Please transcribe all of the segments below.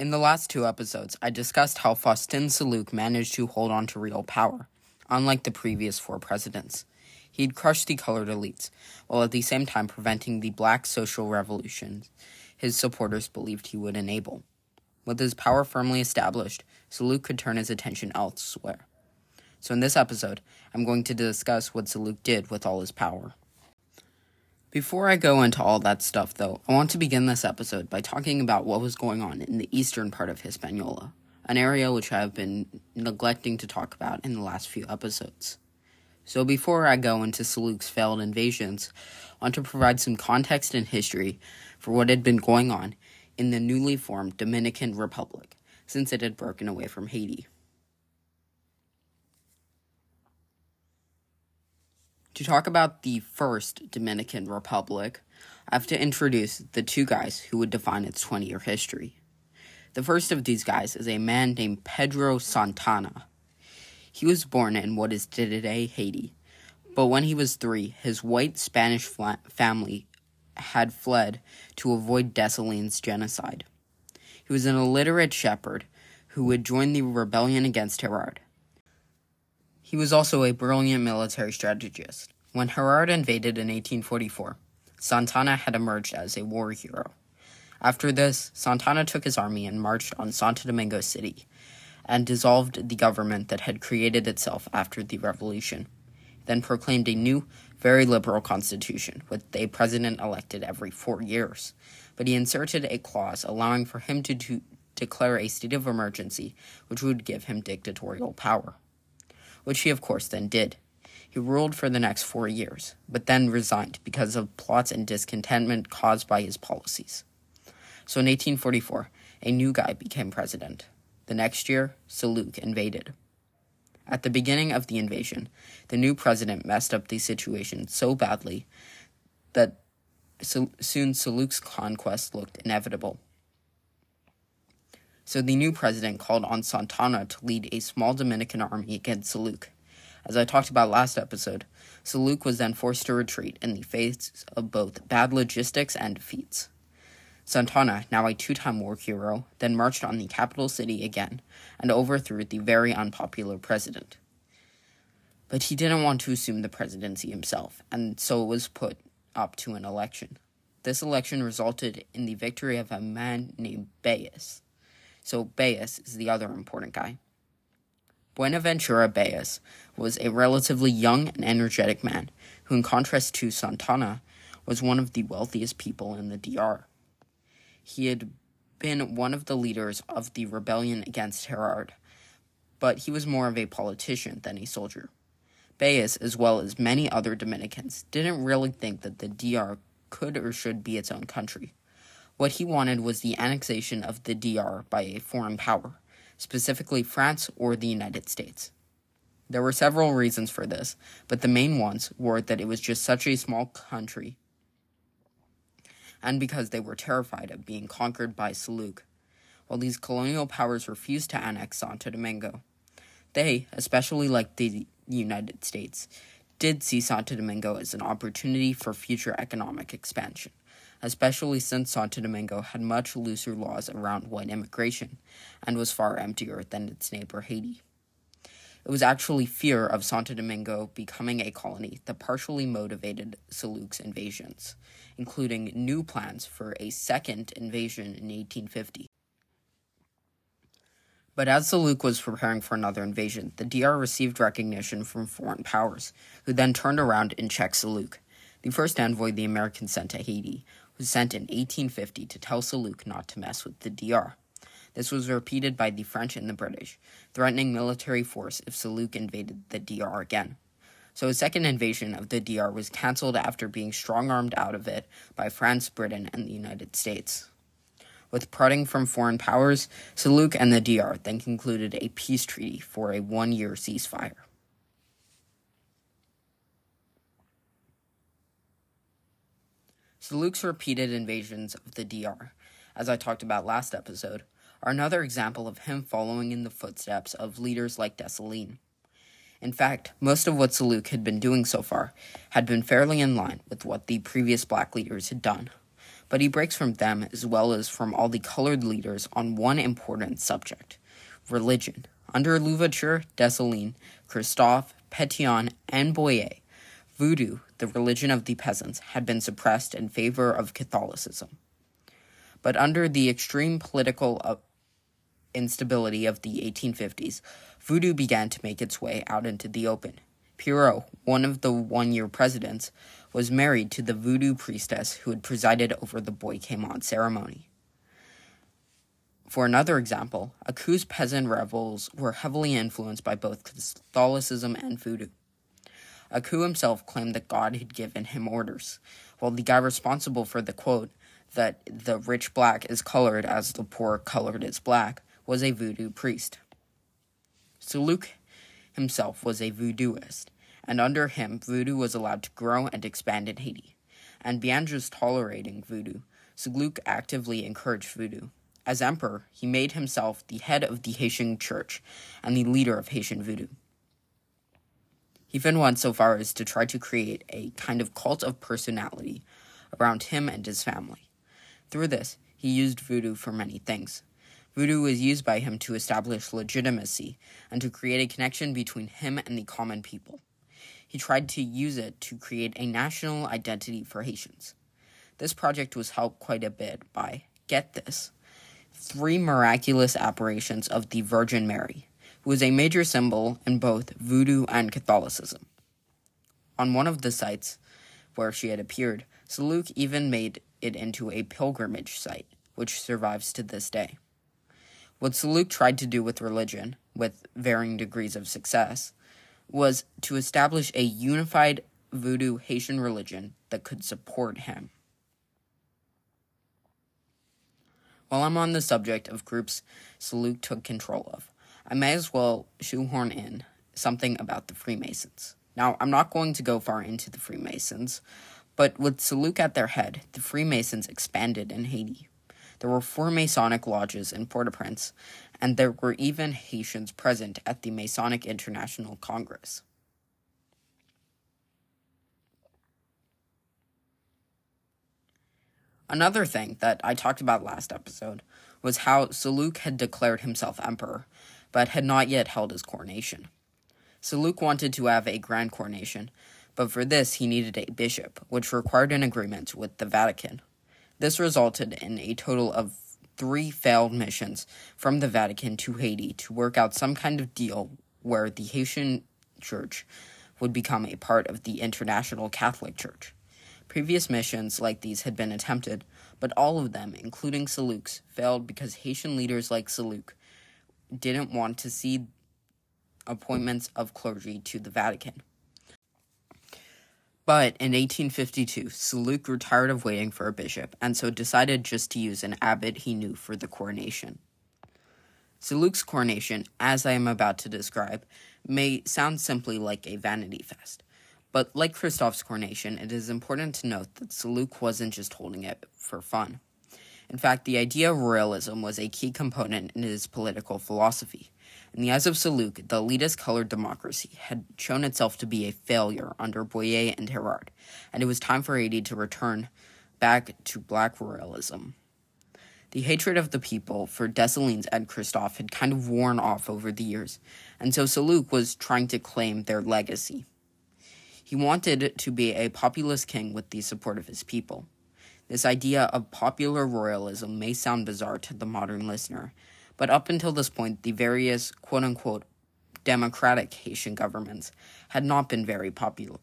In the last two episodes, I discussed how Faustin Soulouque managed to hold on to real power, unlike the previous four presidents. He'd crushed the colored elites, while at the same time preventing the black social revolutions his supporters believed he would enable. With his power firmly established, Soulouque could turn his attention elsewhere. So, in this episode, I'm going to discuss what Soulouque did with all his power. Before I go into all that stuff, though, I want to begin this episode by talking about what was going on in the eastern part of Hispaniola, an area which I have been neglecting to talk about in the last few episodes. So, before I go into Soulouque's failed invasions, I want to provide some context and history for what had been going on in the newly formed Dominican Republic since it had broken away from Haiti. To talk about the first Dominican Republic, I have to introduce the two guys who would define its 20 year history. The first of these guys is a man named Pedro Santana. He was born in what is today Haiti, but when he was three, his white Spanish family had fled to avoid Dessalines' genocide. He was an illiterate shepherd who would join the rebellion against Herard. He was also a brilliant military strategist. When Herard invaded in 1844, Santana had emerged as a war hero. After this, Santana took his army and marched on Santo Domingo City and dissolved the government that had created itself after the revolution. Then proclaimed a new, very liberal constitution with a president elected every four years. But he inserted a clause allowing for him to do, declare a state of emergency, which would give him dictatorial power which he of course then did. He ruled for the next four years, but then resigned because of plots and discontentment caused by his policies. So in 1844, a new guy became president. The next year, Soulouque invaded. At the beginning of the invasion, the new president messed up the situation so badly that soon Soulouque's conquest looked inevitable. So the new president called on Santana to lead a small Dominican army against Soulouque. As I talked about last episode, Soulouque was then forced to retreat in the face of both bad logistics and defeats. Santana, now a two time war hero, then marched on the capital city again and overthrew the very unpopular president. But he didn't want to assume the presidency himself, and so it was put up to an election. This election resulted in the victory of a man named Baez. So Baez is the other important guy. Buenaventura Baez was a relatively young and energetic man who, in contrast to Santana, was one of the wealthiest people in the DR. He had been one of the leaders of the rebellion against Herard, but he was more of a politician than a soldier. Baez, as well as many other Dominicans, didn't really think that the DR could or should be its own country. What he wanted was the annexation of the DR by a foreign power, specifically France or the United States. There were several reasons for this, but the main ones were that it was just such a small country and because they were terrified of being conquered by Soulouque, while these colonial powers refused to annex Santo Domingo. They, especially like the United States, did see Santo Domingo as an opportunity for future economic expansion especially since Santo Domingo had much looser laws around white immigration and was far emptier than its neighbor Haiti. It was actually fear of Santo Domingo becoming a colony that partially motivated Soulouque's invasions, including new plans for a second invasion in 1850. But as Soulouque was preparing for another invasion, the DR received recognition from foreign powers, who then turned around and checked Soulouque. The first envoy the Americans sent to Haiti was sent in 1850 to tell Soulouque not to mess with the DR. This was repeated by the French and the British, threatening military force if Soulouque invaded the DR again. So a second invasion of the DR was cancelled after being strong armed out of it by France, Britain, and the United States. With prodding from foreign powers, Soulouque and the DR then concluded a peace treaty for a one year ceasefire. Soulouque's repeated invasions of the DR, as I talked about last episode, are another example of him following in the footsteps of leaders like Dessalines. In fact, most of what Soulouque had been doing so far had been fairly in line with what the previous black leaders had done. but he breaks from them as well as from all the colored leaders on one important subject religion. Under Louverture, Dessalines, Christophe, Pétion, and Boyer, voodoo, the religion of the peasants, had been suppressed in favor of Catholicism. But under the extreme political uh, instability of the 1850s, voodoo began to make its way out into the open. Pierrot, one of the one year presidents, was married to the voodoo priestess who had presided over the Boy ceremony. For another example, Acaau's peasant revels were heavily influenced by both Catholicism and voodoo. Acaau himself claimed that God had given him orders, while the guy responsible for the quote, that the rich black is colored as the poor colored is black, was a voodoo priest. Soulouque himself was a voodooist, and under him, voodoo was allowed to grow and expand in Haiti. And beyond just tolerating voodoo, Soulouque actively encouraged voodoo. As emperor, he made himself the head of the Haitian church and the leader of Haitian voodoo. He even went so far as to try to create a kind of cult of personality around him and his family. Through this, he used voodoo for many things. Voodoo was used by him to establish legitimacy and to create a connection between him and the common people. He tried to use it to create a national identity for Haitians. This project was helped quite a bit by, get this, three miraculous apparitions of the Virgin Mary, was a major symbol in both Voodoo and Catholicism. On one of the sites where she had appeared, Soulouque even made it into a pilgrimage site, which survives to this day. What Soulouque tried to do with religion, with varying degrees of success, was to establish a unified voodoo Haitian religion that could support him. While I'm on the subject of groups Soulouque took control of, I may as well shoehorn in something about the Freemasons. Now, I'm not going to go far into the Freemasons, but with Soulouque at their head, the Freemasons expanded in Haiti. There were four Masonic lodges in Port au Prince, and there were even Haitians present at the Masonic International Congress. Another thing that I talked about last episode was how Soulouque had declared himself emperor, but had not yet held his coronation. Soulouque wanted to have a grand coronation, but for this he needed a bishop, which required an agreement with the Vatican. This resulted in a total of three failed missions from the Vatican to Haiti to work out some kind of deal where the Haitian church would become a part of the International Catholic Church. Previous missions like these had been attempted, but all of them, including Soulouque's, failed because Haitian leaders like Soulouque didn't want to see appointments of clergy to the Vatican. But in 1852, Soulouque grew tired of waiting for a bishop, and so decided just to use an abbot he knew for the coronation. Soulouque's coronation, as I am about to describe, may sound simply like a vanity fest. But like Christophe's coronation, it is important to note that Soulouque wasn't just holding it for fun. In fact, the idea of royalism was a key component in his political philosophy. In the eyes of Soulouque, the elitist colored democracy had shown itself to be a failure under Boyer and Hérard, and it was time for Haiti to return back to black royalism. The hatred of the people for Dessalines and Christophe had kind of worn off over the years, and so Soulouque was trying to claim their legacy. He wanted to be a populist king with the support of his people. This idea of popular royalism may sound bizarre to the modern listener, but up until this point, the various quote unquote democratic Haitian governments had not been very popular.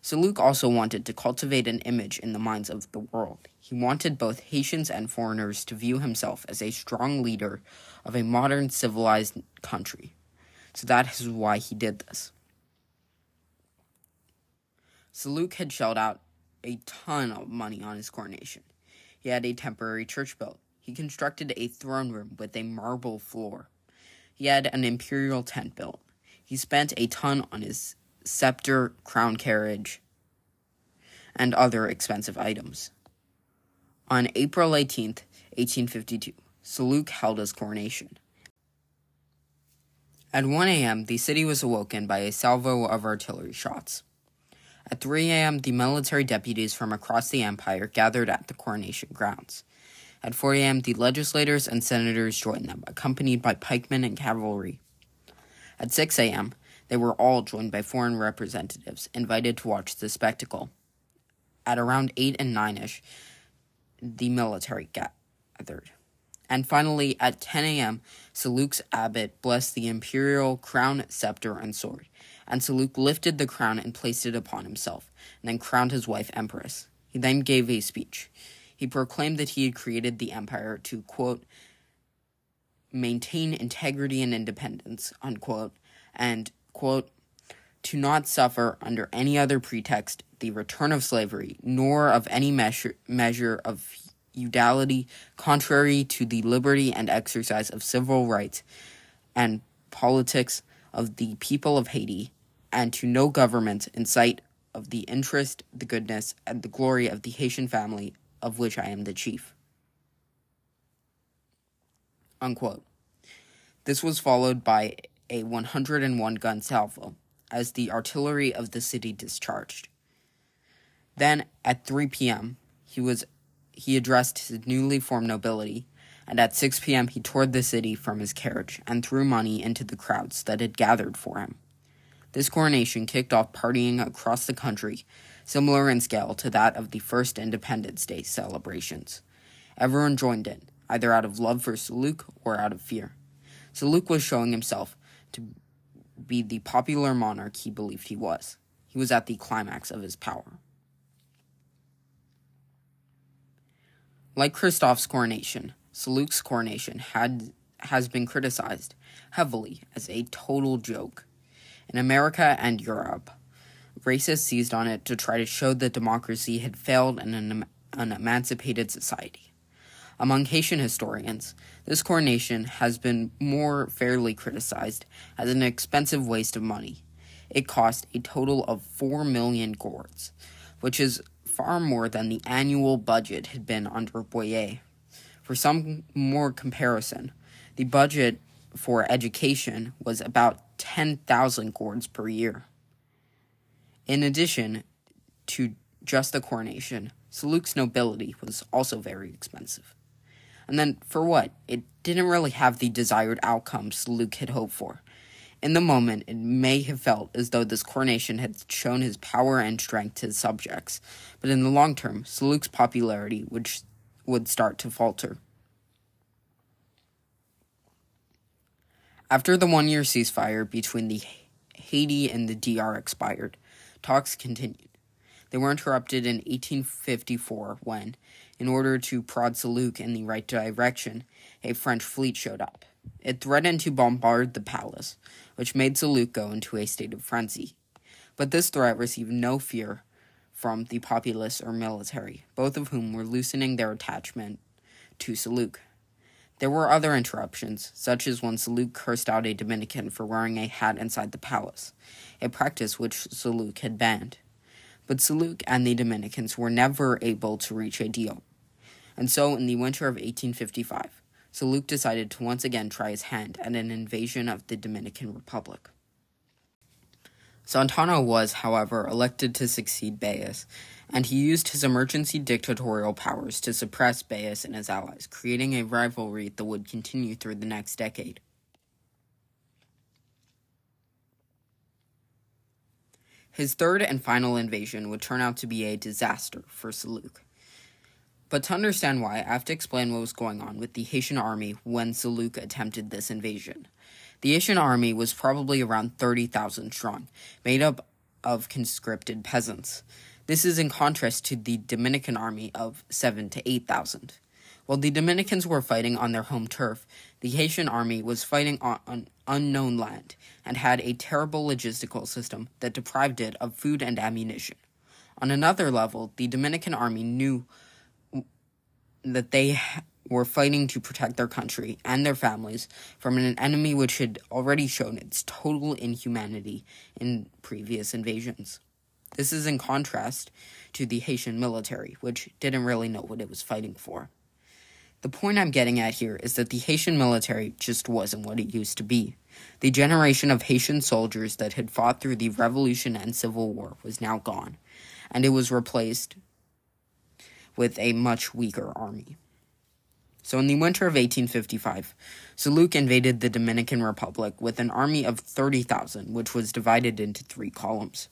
Soulouque also wanted to cultivate an image in the minds of the world. He wanted both Haitians and foreigners to view himself as a strong leader of a modern civilized country. So that is why he did this. Soulouque had shelled out a ton of money on his coronation. He had a temporary church built. He constructed a throne room with a marble floor. He had an imperial tent built. He spent a ton on his scepter, crown carriage, and other expensive items. On April 18th, 1852, Soulouque held his coronation. At 1 a.m., the city was awoken by a salvo of artillery shots. At 3 a.m., the military deputies from across the empire gathered at the coronation grounds. At 4 a.m., the legislators and senators joined them, accompanied by pikemen and cavalry. At 6 a.m., they were all joined by foreign representatives invited to watch the spectacle. At around 8 and 9 ish, the military gathered. And finally, at 10 a.m., Soulouque's abbot blessed the imperial crown, scepter, and sword. And Soulouque lifted the crown and placed it upon himself, and then crowned his wife empress. He then gave a speech. He proclaimed that he had created the empire to, quote, maintain integrity and independence, unquote, and, quote, to not suffer under any other pretext the return of slavery, nor of any measure, measure of feudality contrary to the liberty and exercise of civil rights and politics of the people of Haiti, and to no government in sight of the interest, the goodness, and the glory of the Haitian family of which I am the chief. Unquote. This was followed by a 101 gun salvo as the artillery of the city discharged. Then, at 3 p.m., he was he addressed his newly formed nobility, and at 6 p.m. he toured the city from his carriage and threw money into the crowds that had gathered for him. This coronation kicked off partying across the country, similar in scale to that of the first Independence Day celebrations. Everyone joined in, either out of love for Soulouque or out of fear. Soulouque was showing himself to be the popular monarch he believed he was. He was at the climax of his power. Like Christophe's coronation, Soulouque's coronation had has been criticized heavily as a total joke. In America and Europe, racists seized on it to try to show that democracy had failed in an, an emancipated society. Among Haitian historians, this coronation has been more fairly criticized as an expensive waste of money. It cost a total of 4 million gourds, which is far more than the annual budget had been under Boyer. For some more comparison, the budget for education was about 10,000 gourds per year. In addition to just the coronation, Soulouque's nobility was also very expensive. And then, for what? It didn't really have the desired outcome Soulouque had hoped for. In the moment, it may have felt as though this coronation had shown his power and strength to his subjects, but in the long term, Soulouque's popularity would, would start to falter. After the one year ceasefire between the Haiti and the DR expired, talks continued. They were interrupted in 1854 when, in order to prod Soulouque in the right direction, a French fleet showed up. It threatened to bombard the palace, which made Soulouque go into a state of frenzy. But this threat received no fear from the populace or military, both of whom were loosening their attachment to Soulouque. There were other interruptions, such as when Soulouque cursed out a Dominican for wearing a hat inside the palace, a practice which Soulouque had banned. But Soulouque and the Dominicans were never able to reach a deal. And so, in the winter of 1855, Soulouque decided to once again try his hand at an invasion of the Dominican Republic. Santana was, however, elected to succeed Baez, and he used his emergency dictatorial powers to suppress Baez and his allies, creating a rivalry that would continue through the next decade. His third and final invasion would turn out to be a disaster for Soulouque. But to understand why, I have to explain what was going on with the Haitian army when Soulouque attempted this invasion. The Haitian army was probably around 30,000 strong, made up of conscripted peasants. This is in contrast to the Dominican army of 7 to 8,000. While the Dominicans were fighting on their home turf, the Haitian army was fighting on unknown land and had a terrible logistical system that deprived it of food and ammunition. On another level, the Dominican army knew that they were fighting to protect their country and their families from an enemy which had already shown its total inhumanity in previous invasions. This is in contrast to the Haitian military, which didn't really know what it was fighting for. The point I'm getting at here is that the Haitian military just wasn't what it used to be. The generation of Haitian soldiers that had fought through the Revolution and Civil War was now gone, and it was replaced with a much weaker army. So, in the winter of 1855, Soulouque invaded the Dominican Republic with an army of 30,000, which was divided into three columns.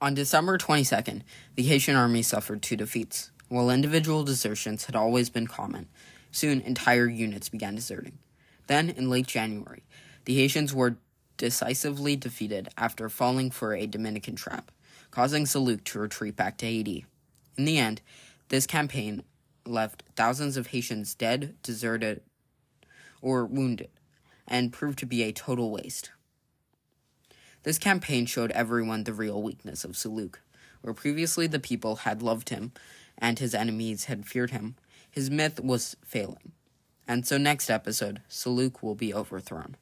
On December 22nd, the Haitian army suffered two defeats. While individual desertions had always been common, soon entire units began deserting. Then, in late January, the Haitians were decisively defeated after falling for a Dominican trap, causing Soulouque to retreat back to Haiti. In the end, this campaign left thousands of Haitians dead, deserted, or wounded, and proved to be a total waste. This campaign showed everyone the real weakness of Soulouque. Where previously the people had loved him and his enemies had feared him, his myth was failing. And so, next episode, Soulouque will be overthrown.